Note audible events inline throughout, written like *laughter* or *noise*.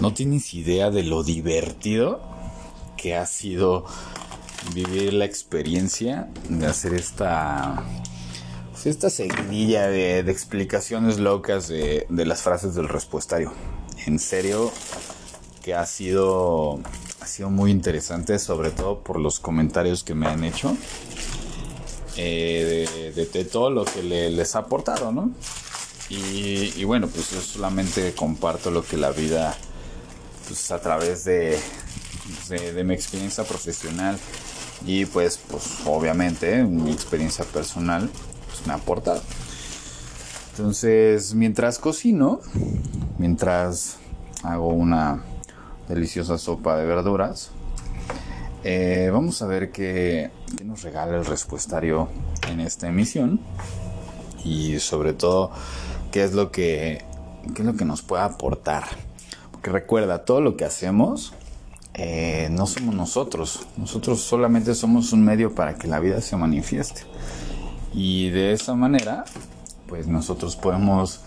no tienes idea de lo divertido que ha sido vivir la experiencia de hacer esta pues, esta seguidilla de, explicaciones locas de, de, las frases del respuestario. En serio, que ha sido, ha sido muy interesante, sobre todo por los comentarios que me han hecho. Eh, de, todo lo que les ha aportado, ¿no? Y, bueno, pues yo solamente comparto lo que la vida, pues a través de, de, mi experiencia profesional y pues, pues obviamente mi experiencia personal, pues me ha aportado. Entonces, mientras cocino, mientras hago una deliciosa sopa de verduras, eh, vamos a ver qué, qué nos regala el respuestario en esta emisión y sobre todo qué es lo que, qué es lo que nos puede aportar. Porque recuerda, todo lo que hacemos eh, no somos nosotros. Nosotros solamente somos un medio para que la vida se manifieste. Y de esa manera, pues nosotros podemos,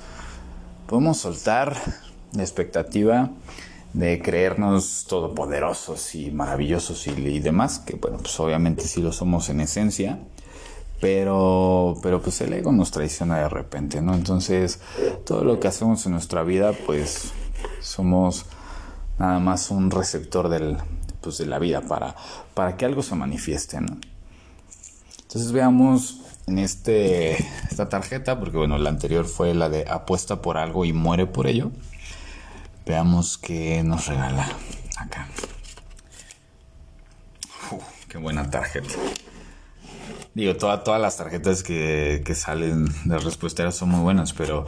podemos soltar la expectativa de creernos todopoderosos y maravillosos y, y, demás, que bueno, pues obviamente sí lo somos en esencia, pero, pero pues el ego nos traiciona de repente, ¿no? Entonces, todo lo que hacemos en nuestra vida, pues somos nada más un receptor del, pues, de la vida para, para que algo se manifieste. Entonces veamos en este, esta tarjeta, porque bueno, la anterior fue la de apuesta por algo y muere por ello. Veamos qué nos regala acá. qué buena tarjeta. Digo, todas las tarjetas que, que salen de respuesta son muy buenas, pero,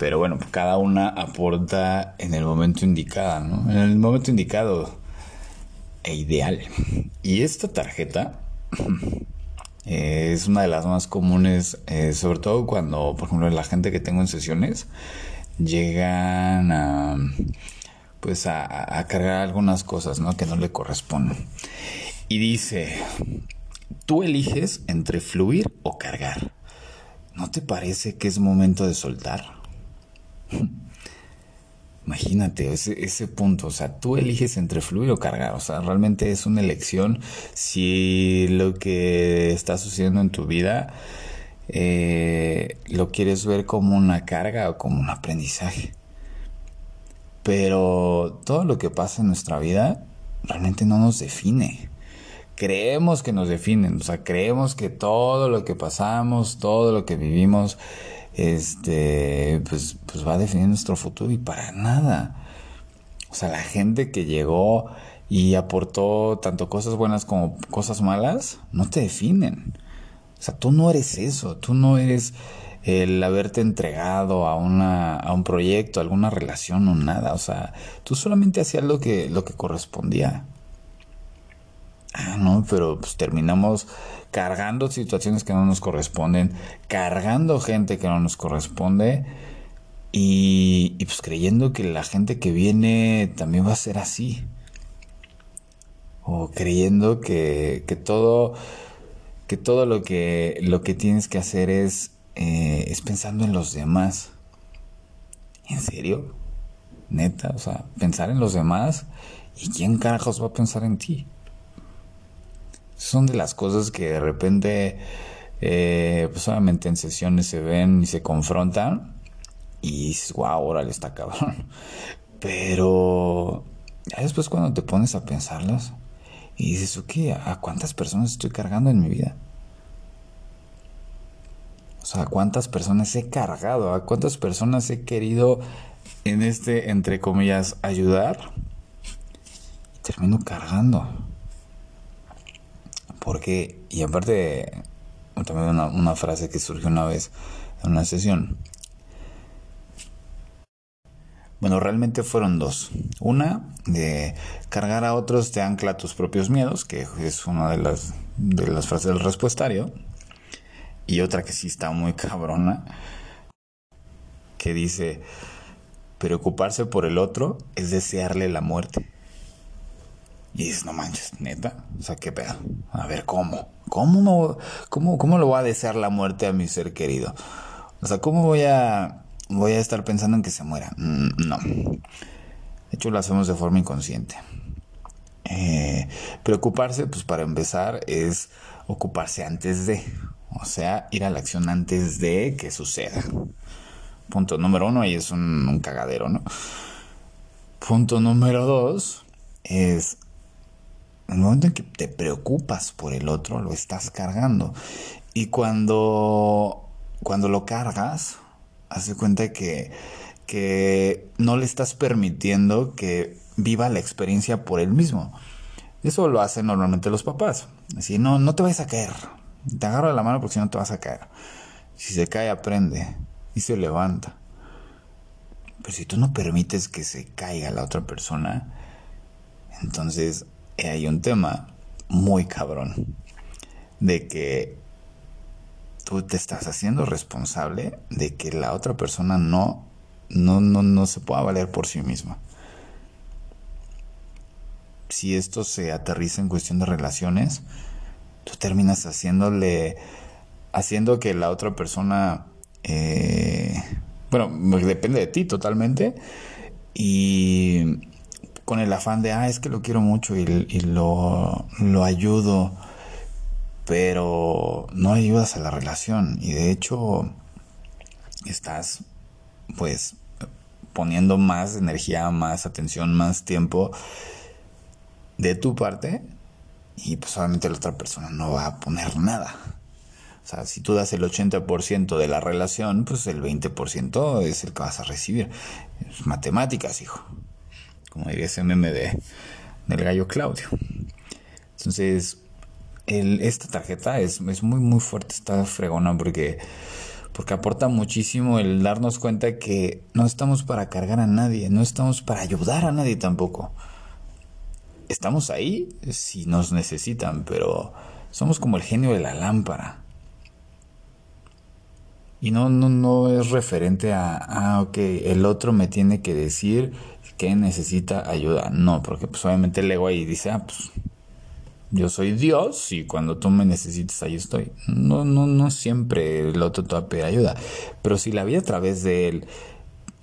pero bueno, cada una aporta en el momento indicado, ¿no? En el momento indicado e ideal. Y esta tarjeta *clears throat* eh, es una de las más comunes, eh, sobre todo cuando, por ejemplo, la gente que tengo en sesiones llegan a pues a, a cargar algunas cosas, ¿no? Que no le corresponden. Y dice, Tú eliges entre fluir o cargar. ¿No te parece que es momento de soltar? *laughs* Imagínate ese, punto, o sea, tú eliges entre fluir o cargar, o sea, realmente es una elección si lo que está sucediendo en tu vida eh, lo quieres ver como una carga o como un aprendizaje. Pero todo lo que pasa en nuestra vida realmente no nos define creemos que nos definen, o sea, creemos que todo lo que pasamos, todo lo que vivimos, este, pues, pues va a definir nuestro futuro y para nada. O sea, la gente que llegó y aportó tanto cosas buenas como cosas malas, no te definen. O sea, tú no eres eso, tú no eres el haberte entregado a una a un proyecto, a alguna relación o nada, o sea, tú solamente hacías lo que lo que correspondía. Ah, no, pero pues terminamos cargando situaciones que no nos corresponden, cargando gente que no nos corresponde y, pues creyendo que la gente que viene también va a ser así. O creyendo que, que todo que todo lo que lo que tienes que hacer es eh, es pensando en los demás. ¿En serio? Neta, o sea, pensar en los demás y quién carajos va a pensar en ti. Son de las cosas que de repente, eh, pues en sesiones se ven y se confrontan y dices, wow, órale, está cabrón. *laughs* Pero después cuando te pones a pensarlas y dices, ok, ¿a cuántas personas estoy cargando en mi vida? O sea, ¿a cuántas personas he cargado? ¿A cuántas personas he querido en este, entre comillas, ayudar? Y termino cargando. Porque, y aparte, también una, frase que surgió una vez en una sesión. Bueno, realmente fueron dos. Una, de cargar a otros te ancla a tus propios miedos, que es una de las, de las frases del respuestario. Y otra que sí está muy *laughs* cabrona, que dice, preocuparse por el otro es desearle la muerte. Y dices, no manches, neta, o sea, qué pedo. A ver, ¿cómo? ¿Cómo, no, cómo, cómo lo voy a desear la muerte a mi ser querido? O sea, ¿cómo voy a, voy a estar pensando en que se muera? Mm, no. De hecho, lo hacemos de forma inconsciente. Eh, preocuparse, pues para empezar, es ocuparse antes de, o sea, ir a la acción antes de que suceda. Punto número uno, y es un cagadero, ¿no? Punto número dos es el momento en que te preocupas por el otro, lo estás cargando. Y cuando, cuando lo cargas, hace cuenta que, que no le estás permitiendo que viva la experiencia por él mismo. Eso lo hacen normalmente los papás. Así, no, no te vayas a caer. Te agarro la mano porque si no te vas a caer. Si se cae, aprende y se levanta. Pero si tú no permites que se caiga la otra persona, entonces hay un tema muy cabrón de que tú te estás haciendo responsable de que la otra persona no, no, no, no se pueda valer por sí misma. Si esto se aterriza en cuestión de relaciones, tú terminas haciéndole, haciendo que la otra persona, eh, bueno, depende de ti totalmente, y con el afán de, ah, es que lo quiero mucho y, lo, lo ayudo, pero no ayudas a la relación y de hecho estás pues poniendo más energía, más atención, más tiempo de tu parte y pues obviamente la otra persona no va a poner nada. O sea, si tú das el 80% de la relación, pues el 20% es el que vas a recibir. Es matemáticas, hijo como diría ese meme de, del gallo Claudio. Entonces, esta tarjeta es, es, muy, muy fuerte, está fregona porque, porque aporta muchísimo el darnos cuenta que no estamos para cargar a nadie, no estamos para ayudar a nadie tampoco. Estamos ahí si nos necesitan, pero somos como el genio de la lámpara. Y no, no, no es referente a, ah, ok, el otro me tiene que decir que necesita ayuda. No, porque pues obviamente el ego ahí dice, ah, pues yo soy Dios y cuando tú me necesites ahí estoy. No, no, no siempre el otro te va a pedir ayuda. Pero si la vida a través de él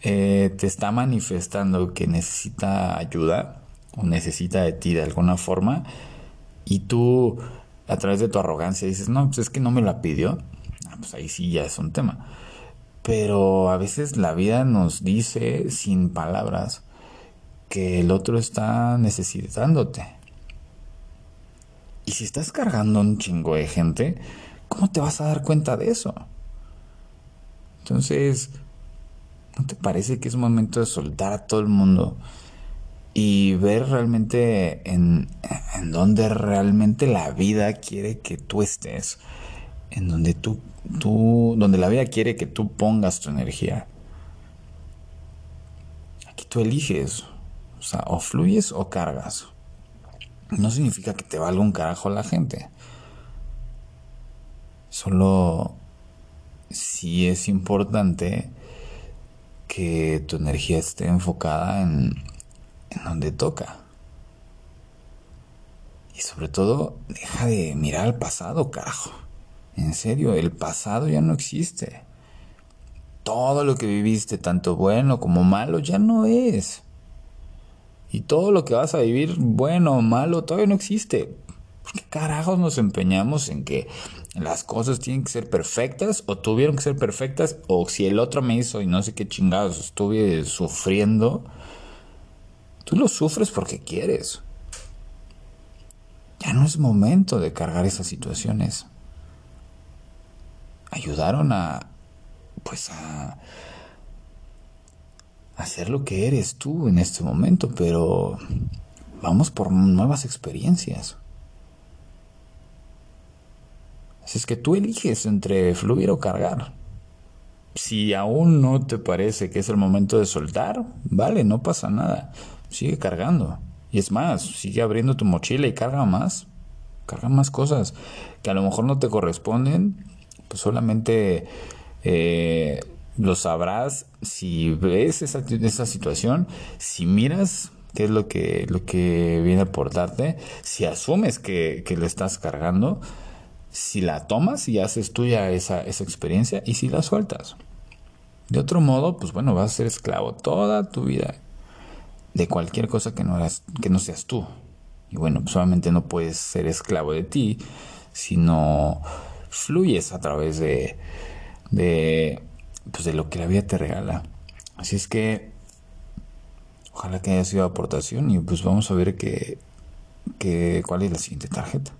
eh, te está manifestando que necesita ayuda o necesita de ti de alguna forma y tú a través de tu arrogancia dices, no, pues es que no me la pidió pues ahí sí ya es un tema. Pero a veces la vida nos dice sin palabras que el otro está necesitándote. Y si estás cargando un chingo de gente, ¿cómo te vas a dar cuenta de eso? Entonces, ¿no te parece que es momento de soltar a todo el mundo y ver realmente en, en dónde realmente la vida quiere que tú estés? En donde tú tú, donde la vida quiere que tú pongas tu energía. Aquí tú eliges, o sea, o fluyes o cargas. No significa que te valga un carajo la gente. Solo sí es importante que tu energía esté enfocada en, en donde toca. Y sobre todo, deja de mirar al pasado, carajo. En serio, el pasado ya no existe. Todo lo que viviste, tanto bueno como malo, ya no es. Y todo lo que vas a vivir, bueno o malo, todavía no existe. ¿Por qué carajos nos empeñamos en que las cosas tienen que ser perfectas o tuvieron que ser perfectas o si el otro me hizo y no sé qué chingados estuve sufriendo? Tú lo sufres porque quieres. Ya no es momento de cargar esas situaciones ayudaron a, pues a, hacer lo que eres tú en este momento, pero vamos por nuevas experiencias. Así es que tú eliges entre fluir o cargar. Si aún no te parece que es el momento de soltar, vale, no pasa nada. Sigue cargando. Y es más, sigue abriendo tu mochila y carga más. Carga más cosas que a lo mejor no te corresponden, pues solamente eh, lo sabrás si ves esa, esa situación, si miras qué es lo que, lo que viene a aportarte, si asumes que, que lo estás cargando, si la tomas y haces tuya esa, esa experiencia y si la sueltas. De otro modo, pues bueno, vas a ser esclavo toda tu vida de cualquier cosa que no, eras, que no seas tú. Y bueno, pues no puedes ser esclavo de ti, sino fluyes a través de, de, pues de lo que la vida te regala. Así es que ojalá que haya sido aportación y pues vamos a ver que, que, cuál es la siguiente tarjeta.